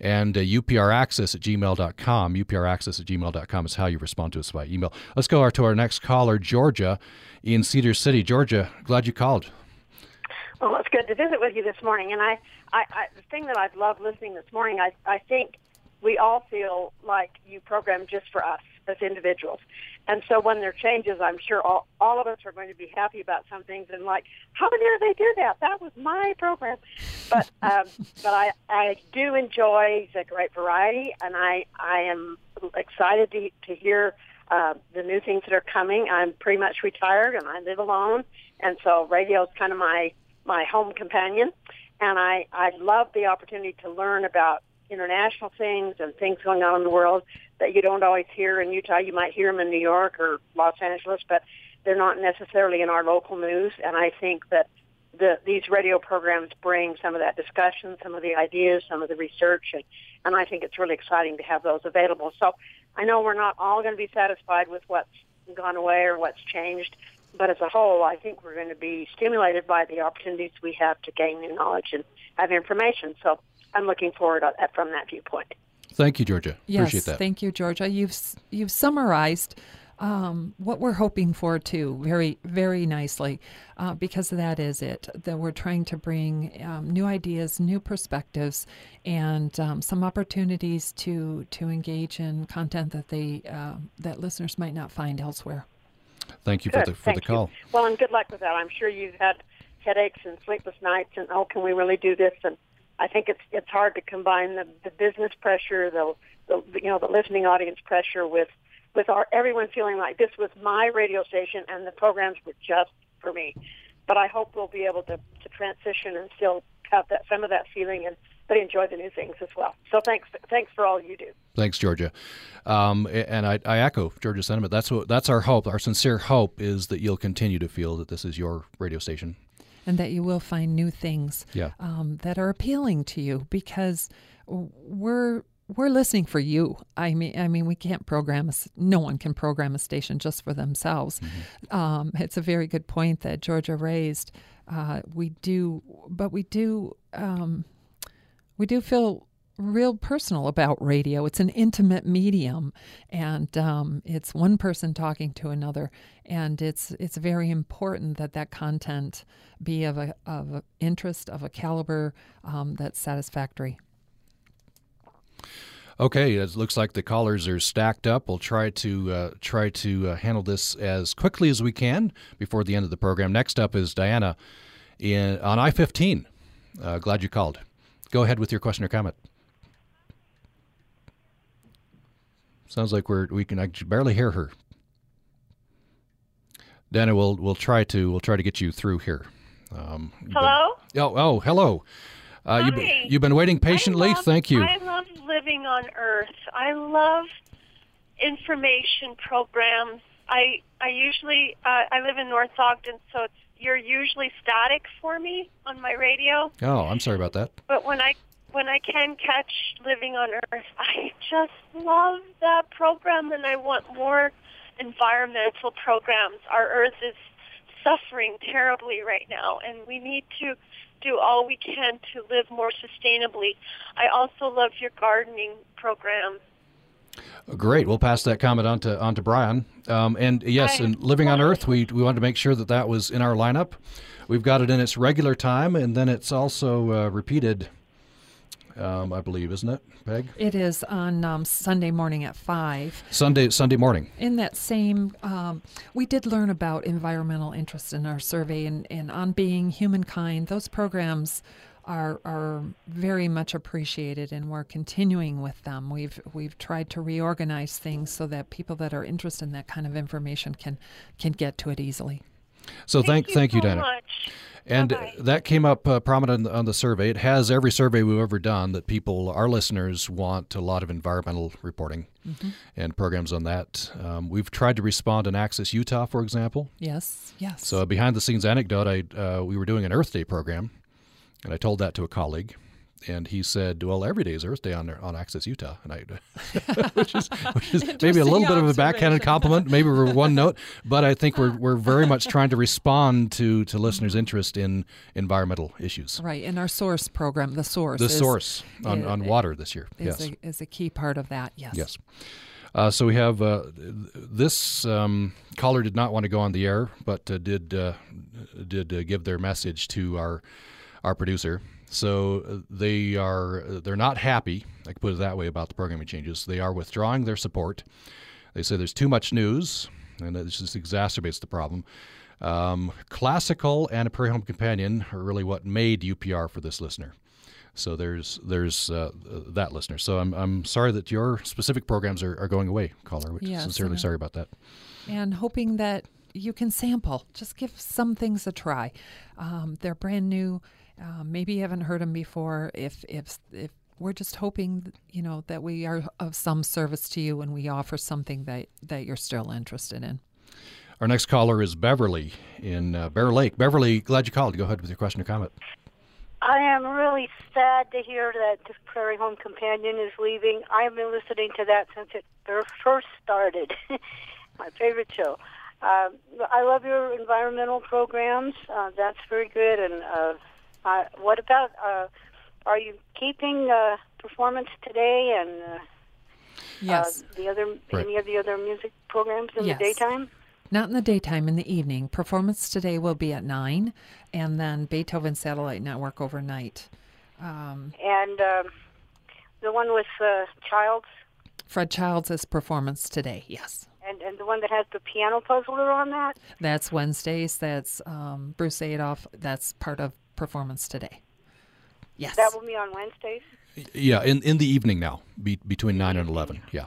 And uh, upraccess at gmail.com. upraccess at gmail.com is how you respond to us by email. Let's go to our next caller, Georgia in Cedar City. Georgia, glad you called. Well, it's good to visit with you this morning. And I, I, I the thing that I've loved listening this morning, I, I think we all feel like you program just for us as individuals. And so when there changes, I'm sure all, all of us are going to be happy about some things and like, how dare they do that? That was my program. But um, but I, I do enjoy the great variety, and I, I am excited to, to hear uh, the new things that are coming. I'm pretty much retired, and I live alone, and so radio is kind of my, my home companion. And I, I love the opportunity to learn about international things and things going on in the world that you don't always hear in Utah. You might hear them in New York or Los Angeles, but they're not necessarily in our local news. And I think that the, these radio programs bring some of that discussion, some of the ideas, some of the research, and, and I think it's really exciting to have those available. So I know we're not all going to be satisfied with what's gone away or what's changed, but as a whole, I think we're going to be stimulated by the opportunities we have to gain new knowledge and have information. So I'm looking forward from that viewpoint. Thank you, Georgia. Yes, Appreciate that. Thank you, Georgia. You've you've summarized um, what we're hoping for too, very very nicely, uh, because that is it. That we're trying to bring um, new ideas, new perspectives, and um, some opportunities to to engage in content that they uh, that listeners might not find elsewhere. Thank you good. for the for Thank the call. You. Well, and good luck with that. I'm sure you've had headaches and sleepless nights, and oh, can we really do this? And I think it's it's hard to combine the, the business pressure, the, the you know the listening audience pressure with with our everyone feeling like this was my radio station and the programs were just for me. But I hope we'll be able to, to transition and still have that some of that feeling and but enjoy the new things as well. So thanks thanks for all you do. Thanks, Georgia. Um, and I, I, echo Georgia's sentiment. That's what that's our hope. Our sincere hope is that you'll continue to feel that this is your radio station and that you will find new things yeah. um, that are appealing to you because we're we're listening for you. I mean, I mean, we can't program a, no one can program a station just for themselves. Mm-hmm. Um, it's a very good point that Georgia raised. Uh, we do, but we do, um, we do feel real personal about radio. It's an intimate medium, and um, it's one person talking to another, and it's it's very important that that content be of a of interest of a caliber um, that's satisfactory. Okay, it looks like the callers are stacked up. We'll try to uh, try to uh, handle this as quickly as we can before the end of the program. Next up is Diana in on I fifteen. Uh, glad you called. Go ahead with your question or comment. Sounds like we're we can I can barely hear her. Dana, we'll we'll try to we'll try to get you through here. Um, hello. Been, oh oh hello. Uh, you've, been, you've been waiting patiently. Love, Thank you. I love living on Earth. I love information programs. I I usually uh, I live in North Ogden, so it's you're usually static for me on my radio. Oh, I'm sorry about that. But when I when I can catch Living on Earth, I just love that program, and I want more environmental programs. Our Earth is suffering terribly right now, and we need to do all we can to live more sustainably. I also love your gardening program. Great. We'll pass that comment on to on to Brian. Um, and yes, and Living on Earth, we we wanted to make sure that that was in our lineup. We've got it in its regular time, and then it's also uh, repeated. Um, I believe, isn't it, Peg? It is on um, Sunday morning at five. Sunday Sunday morning. In that same, um, we did learn about environmental interest in our survey and, and on being humankind. Those programs are are very much appreciated, and we're continuing with them. We've we've tried to reorganize things so that people that are interested in that kind of information can can get to it easily. So thank thank you, so Dana. much. And that came up uh, prominent on the, survey. It has every survey we've ever done that people, our listeners, want a lot of environmental reporting Mhm. and programs on that. Um, we've tried to respond in Access Utah, for example. Yes, yes. So a behind the scenes anecdote, I uh, we were doing an Earth Day program, and I told that to a colleague, and he said, "Well, every day is Earth Day on on Access Utah," and I, which is which is maybe a little bit of a backhanded compliment, maybe we're one note, but I think we're we're very much trying to respond to to listeners' interest in environmental issues. Right, and our source program, the source, The is- source on, is- on water this year. is yes. a, is a key part of that. Yes. Yes. Uh, so we have uh, this um, caller did not want to go on the air, but uh, did uh, did uh, give their message to our our producer. So uh, they are they're not happy. I can put it that way about the programming changes. They are withdrawing their support. They say there's too much news, and that this just exacerbates the problem. Um, classical and a prairie home companion are really what made UPR for this listener. So there's there's uh, that listener. So I'm I'm sorry that your specific programs are, are going away, caller. Which Yes, sincerely sorry about that. and hoping that you can sample. Just give some things a try. Um, they're brand new. Uh, maybe you haven't heard them before. If if if we're just hoping, you know, that we are of some service to you and we offer something that that you're still interested in. Our next caller is Beverly in uh, Bear Lake. Beverly, glad you called. Go ahead with your question or comment. I am really sad to hear that the Prairie Home Companion is leaving. I have been listening to that since it first started. My favorite show. Um I love your environmental programs. Uh, that's very good. And uh, uh, what about? Uh, are you keeping uh, performance today and uh, Yes. uh, the other Right. any of the other music programs in Yes. the daytime? Not in the daytime, in the evening. Performance today will be at nine, and then Beethoven Satellite Network overnight. Um, And um, the one with uh, Childs Fred Childs' performance today. Yes. and and the one that has the piano puzzler on that. That's Wednesdays. That's um, Bruce Adolphe. That's part of performance today. Yes. That will be on Wednesdays. Yeah, in in the evening now, be, between nine and eleven. Yeah.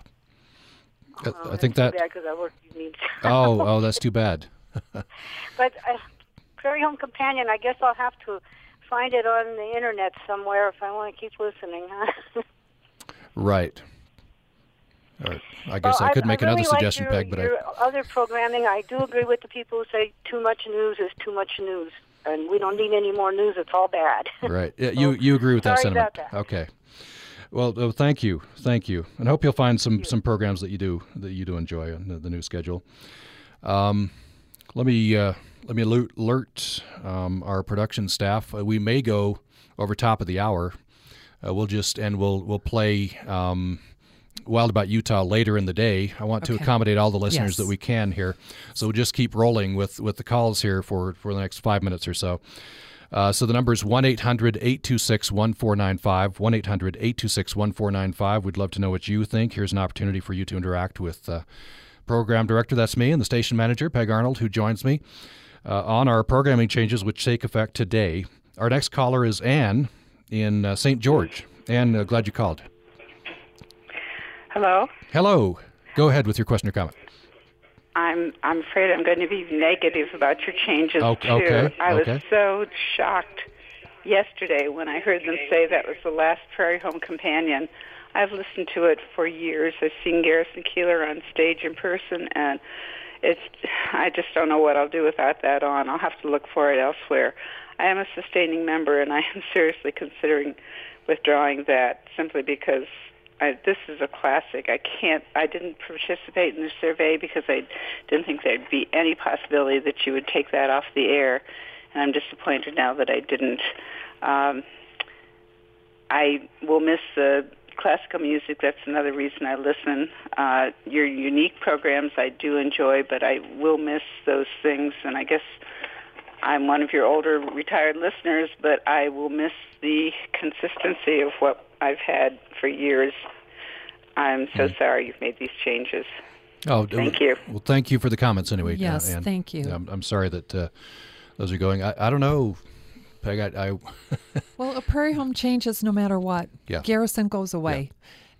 I- I think that. because I work evenings. Oh, oh, that's too bad. But uh, Prairie Home Companion, I guess I'll have to find it on the internet somewhere if I want to keep listening. Huh? right. All right. I guess Well, I could make really another like suggestion, your, Peg, but I, other programming, I do agree with the people who say too much news is too much news, and we don't need any more news. It's all bad. Right. Yeah, you you agree with that sentiment? about that. Okay. Well, oh, thank you, thank you, and I hope you'll find some some programs that you do that you do enjoy on the, the new schedule. Um, let me uh, let me alert, alert um, our production staff. Uh, we may go over top of the hour. Uh, we'll just and we'll we'll play um, Wild About Utah later in the day. I want to accommodate all the listeners Yes. that we can here, so we'll just keep rolling with with the calls here for for the next five minutes or so. Uh, so the number is 1 800 826 1495. 1 800 826 1495. We'd love to know what you think. Here's an opportunity for you to interact with uh, program director, that's me, and the station manager, Peg Arnold, who joins me uh, on our programming changes, which take effect today. Our next caller is Ann in uh, St. George. Ann, uh, glad you called. Hello. Hello. Go ahead with your question or comment. I'm I'm afraid I'm going to be negative about your changes O- too. okay, I was okay. so shocked yesterday when I heard them say that was the last Prairie Home Companion. I've listened to it for years. I've seen Garrison Keillor on stage in person, and it's I just don't know what I'll do without that on. I'll have to look for it elsewhere. I am a sustaining member, and I am seriously considering withdrawing that simply because I, this is a classic. I can't. I didn't participate in the survey because I didn't think there'd be any possibility that you would take that off the air, and I'm disappointed now that I didn't. Um, I will miss the classical music. That's another reason I listen. Uh, your unique programs I do enjoy, but I will miss those things, and I guess I'm one of your older retired listeners, but I will miss the consistency of what I've had for years. I'm so mm. sorry you've made these changes. Oh, thank you. Well, thank you for the comments anyway. Yes, uh, thank you. I'm, I'm sorry that uh, those are going. I, I don't know, Peg. I, I well, a prairie home changes no matter what. Yeah. Garrison goes away,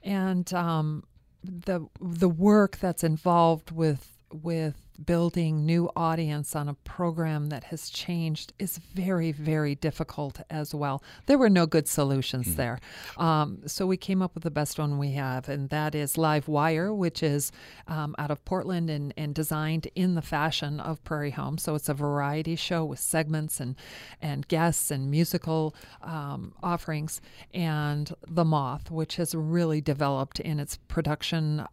yeah. and um, the the work that's involved with with building new audience on a program that has changed is very, very difficult as well. There were no good solutions mm there. Um, so we came up with the best one we have, and that is Live Wire, which is um, out of Portland and, and designed in the fashion of Prairie Home. So it's a variety show with segments and, and guests and musical um, offerings. And The Moth, which has really developed in its production.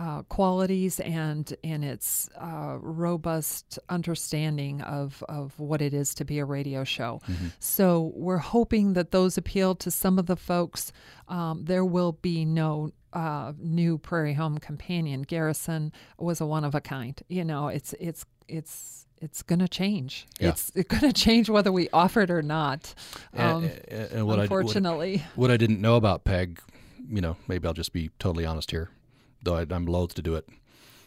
Uh, qualities and in its uh, robust understanding of, of what it is to be a radio show. Mm-hmm. So we're hoping that those appeal to some of the folks. Um, there will be no uh, new Prairie Home companion. Garrison was a one of a kind. You know, it's it's it's it's going to change. Yeah. It's, it's going to change whether we offer it or not. Um, and, and, what unfortunately, I, what, what I didn't know about Peg, you know, maybe I'll just be totally honest here though I, am loath to do it.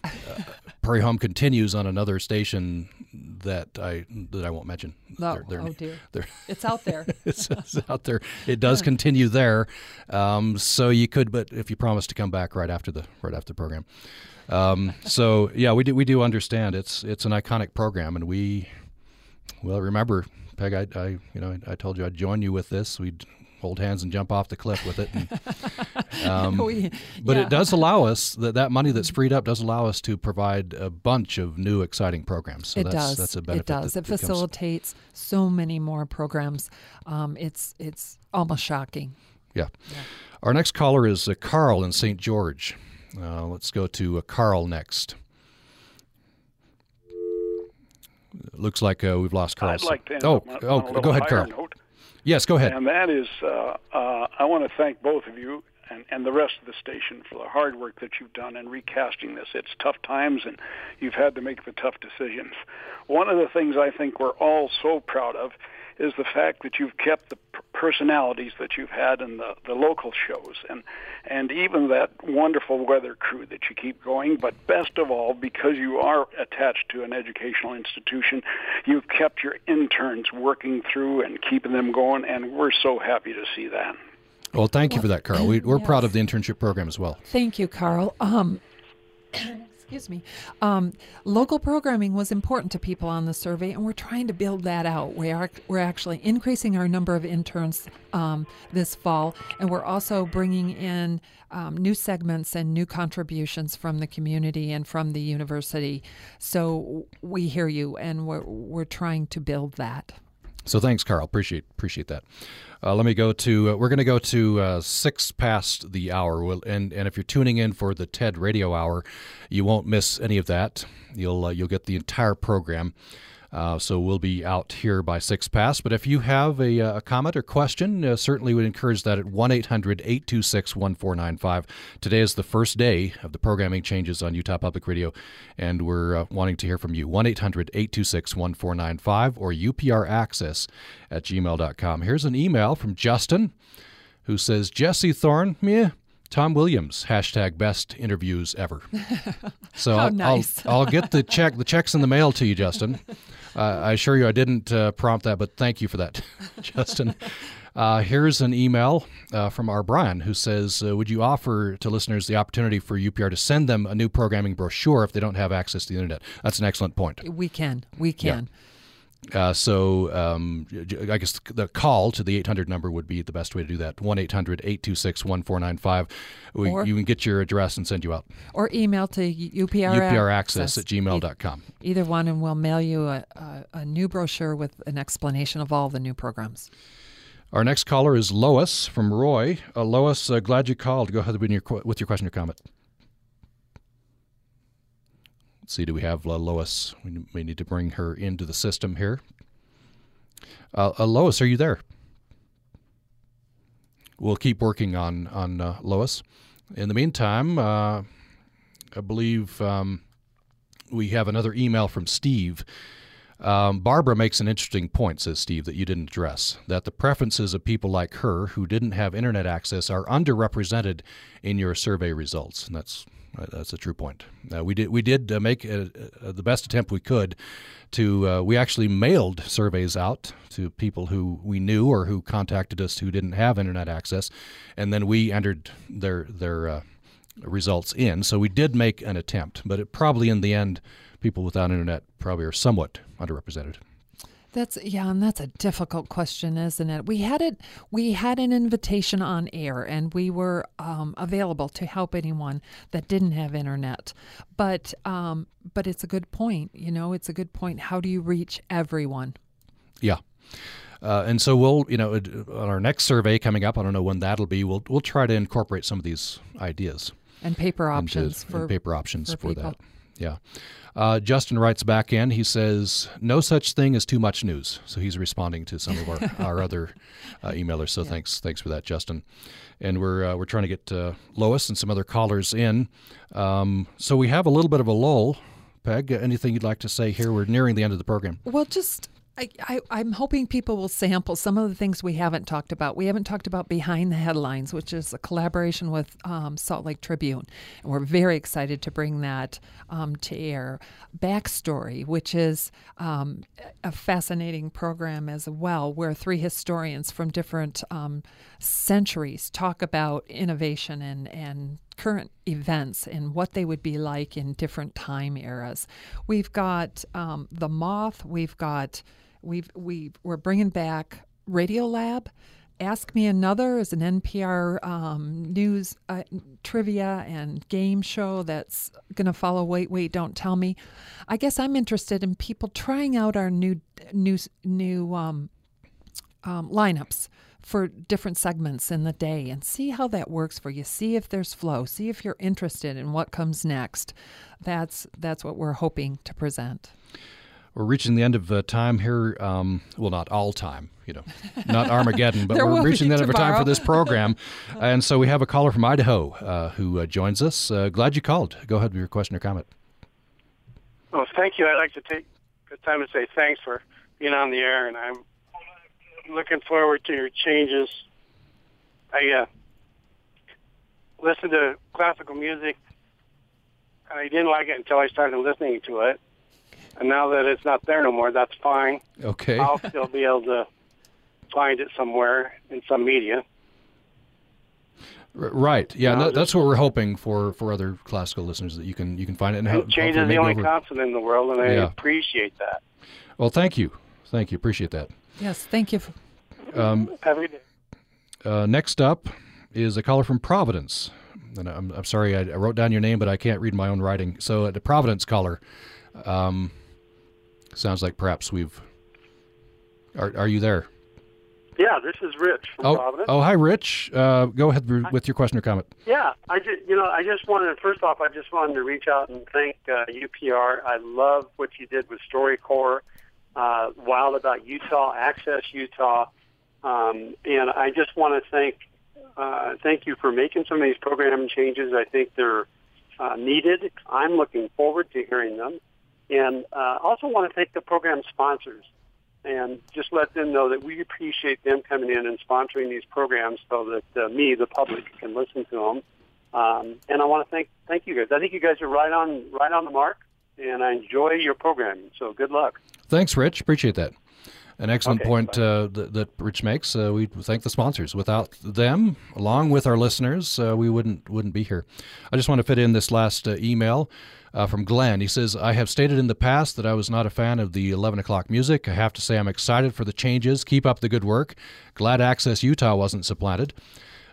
Uh, Prairie Home continues on another station that I that I won't mention. No, they're, they're, oh dear, it's out there. it's, it's, out there. It does continue there, um, so you could, but if you promise to come back right after the right after the program. Um, so yeah, we do we do understand it's it's an iconic program, and we well remember Peg, I, I you know I, I told you I'd join you with this. We'd hold hands and jump off the cliff with it. And, um, we, but yeah. it does allow us that that money that's freed up does allow us to provide a bunch of new exciting programs. So it that's, does. That's a benefit. It does. That, it facilitates comes. so many more programs. Um, it's it's almost shocking. Yeah. yeah. Our next caller is uh, Carl in St. George. Uh, let's go to uh, Carl next. Looks like uh, we've lost Carl. I'd like to oh, oh, go ahead, Carl. Note. Yes, go ahead. And that is, uh, uh, I want to thank both of you and, and the rest of the station for the hard work that you've done in recasting this. It's tough times, and you've had to make the tough decisions. One of the things I think we're all so proud of is the fact that you've kept the personalities that you've had in the, the local shows and and even that wonderful weather crew that you keep going. But best of all because you are attached to an educational institution you've kept your interns working through and keeping them going and we're so happy to see that. Well thank you for that carl. We, are yes. proud of the internship program as well. Thank you carl. Um, excuse me, um, local programming was important to people on the survey, and we're trying to build that out. We are we're actually increasing our number of interns um, this fall, and we're also bringing in um, new segments and new contributions from the community and from the university. So we hear you, and we're we're trying to build that. So thanks, Carl. Appreciate appreciate that. Uh, let me go to. Uh, we're going to go to uh, six past the hour, we'll, and and if you're tuning in for the TED Radio Hour, you won't miss any of that. You'll uh, you'll get the entire program. Uh, so we'll be out here by six past. But if you have a, uh, a comment or question, uh, certainly would encourage that at 1 800 826 1495. Today is the first day of the programming changes on Utah Public Radio, and we're uh, wanting to hear from you. 1 800 826 1495 or upraccess at gmail.com. Here's an email from Justin who says, Jesse Thorn, meh. Tom Williams hashtag best interviews ever. So I'll, nice. I'll, I'll, get the check the checks in the mail to you, Justin. Uh, I assure you I didn't uh, prompt that, but thank you for that, Justin. Uh, here's an email uh, from our Brian who says, uh, Would you offer to listeners the opportunity for UPR to send them a new programming brochure if they don't have access to the internet? That's an excellent point. We can. We can. Uh, so um, I guess the call to the 800 number would be the best way to do that 1 800 826 1495. You can get your address and send you out. Or email to UPR, UPR access at gmail.com. Either one, and we'll mail you a, a, a new brochure with an explanation of all the new programs. Our next caller is Lois from Roy. Uh, Lois, uh, glad you called. Go ahead with your, with your question or comment. Let's see, do we have uh, Lois? We may need to bring her into the system here. Uh, uh, Lois, are you there? We'll keep working on on uh, Lois. In the meantime, I believe um, we have another email from Steve. Um, Barbara makes an interesting point, says Steve, that you didn't address that the preferences of people like her who didn't have internet access are underrepresented in your survey results. And that's that's a true point. Uh, we did we did uh, make a, a, the best attempt we could to. Uh, we actually mailed surveys out to people who we knew or who contacted us who didn't have internet access, and then we entered their their uh, results in. So we did make an attempt, but it probably in the end, people without internet probably are somewhat underrepresented. That's yeah, and that's a difficult question, isn't it? We had it. We had an invitation on air, and we were um, available to help anyone that didn't have internet. But um, but it's a good point. You know, it's a good point. How do you reach everyone? Yeah. Uh, and so we'll, you know, on our next survey coming up, I don't know when that'll be. We'll we'll try to incorporate some of these ideas and paper options into, for paper options for, for that. Yeah. Uh, Justin writes back in. He says, "No such thing as too much news." So he's responding to some of our, our other uh, emailers. So yeah. thanks, thanks for that, Justin. And we're uh, we're trying to get uh, Lois and some other callers in. Um, so we have a little bit of a lull. Peg, anything you'd like to say here? We're nearing the end of the program. Well, just I, I, am hoping people will sample some of the things we haven't talked about. We haven't talked about Behind the Headlines, which is a collaboration with um, Salt Lake Tribune. And we're very excited to bring that um, to air. Backstory, which is um, a fascinating program as well, where three historians from different um, centuries talk about innovation and, and current events and what they would be like in different time eras. We've got um, The Moth, we've got We've we we're bringing back Radiolab. Ask Me Another is an NPR um, news uh, trivia and game show that's going to follow Wait, Wait, Don't Tell Me. I guess I'm interested in people trying out our new new new um, um, lineups for different segments in the day and see how that works for you. See if there's flow. See if you're interested in what comes next. That's that's what we're hoping to present we're reaching the end of uh, time here. Um, well, not all time, you know, not Armageddon, but we're reaching the end of time for this program. and so we have a caller from Idaho uh, who uh, joins us. Uh, glad you called. Go ahead with your question or comment. Well, thank you. I'd like to take the time to say thanks for being on the air, and I'm looking forward to your changes. I uh, listened to classical music, and I didn't like it until I started listening to it and now that it's not there no more, that's fine. Okay. I'll still be able to find it somewhere in some media. Right. Yeah, no, that's what we're hoping for for other classical listeners that you can you can find it. And it change is the only over... constant in the world, and I yeah. appreciate that. Well, thank you, thank you, appreciate that. Yes, thank you. Um, Every day. Uh, next up is a caller from Providence, and I'm, I'm sorry I, I, wrote down your name, but I can't read my own writing. So, uh, the Providence caller. Um, Sounds like perhaps we've. Are Are you there? Yeah, this is Rich from oh, Providence. Oh, hi, Rich. Uh, go ahead with your question or comment. Yeah, I just you know I just wanted first off I just wanted to reach out and thank uh, UPR. I love what you did with StoryCorps. Uh, wild about Utah, Access Utah, um, and I just want to thank uh, thank you for making some of these program changes. I think they're uh, needed. I'm looking forward to hearing them. And uh, also want to thank the program sponsors and just let them know that we appreciate them coming in and sponsoring these programs so that uh, me, the public, can listen to them. Um, and I want to thank thank you guys. I think you guys are right on right on the mark, and I enjoy your programming. So good luck. Thanks, Rich. Appreciate that. An excellent Okay, point uh, that, that Rich makes. Uh, we thank the sponsors. Without them, along with our listeners, uh, we wouldn't wouldn't be here. I just want to fit in this last uh, email uh, from Glenn. He says, "I have stated in the past that I was not a fan of the 11 o'clock music. I have to say I'm excited for the changes. Keep up the good work. Glad Access Utah wasn't supplanted."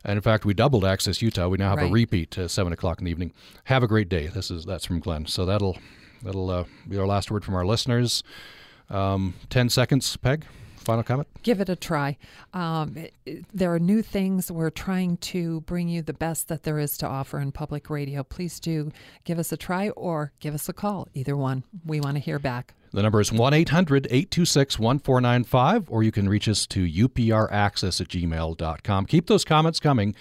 And in fact, we doubled Access Utah. We now have Right. a repeat uh, seven o'clock in the evening. Have a great day. This is that's from Glenn. So that'll that'll uh, be our last word from our listeners. Um, Ten seconds, Peg. Final comment. Give it a try. Um, it- it- there are new things. We're trying to bring you the best that there is to offer in public radio. Please do give us a try or give us a call. Either one. We want to hear back. The number is 1 800 826 1495, or you can reach us to upraccess at gmail.com. Keep those comments coming.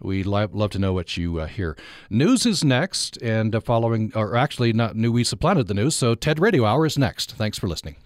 We'd li- love to know what you uh, hear. News is next, and uh, following, or actually, not new, we supplanted the news, so TED Radio Hour is next. Thanks for listening.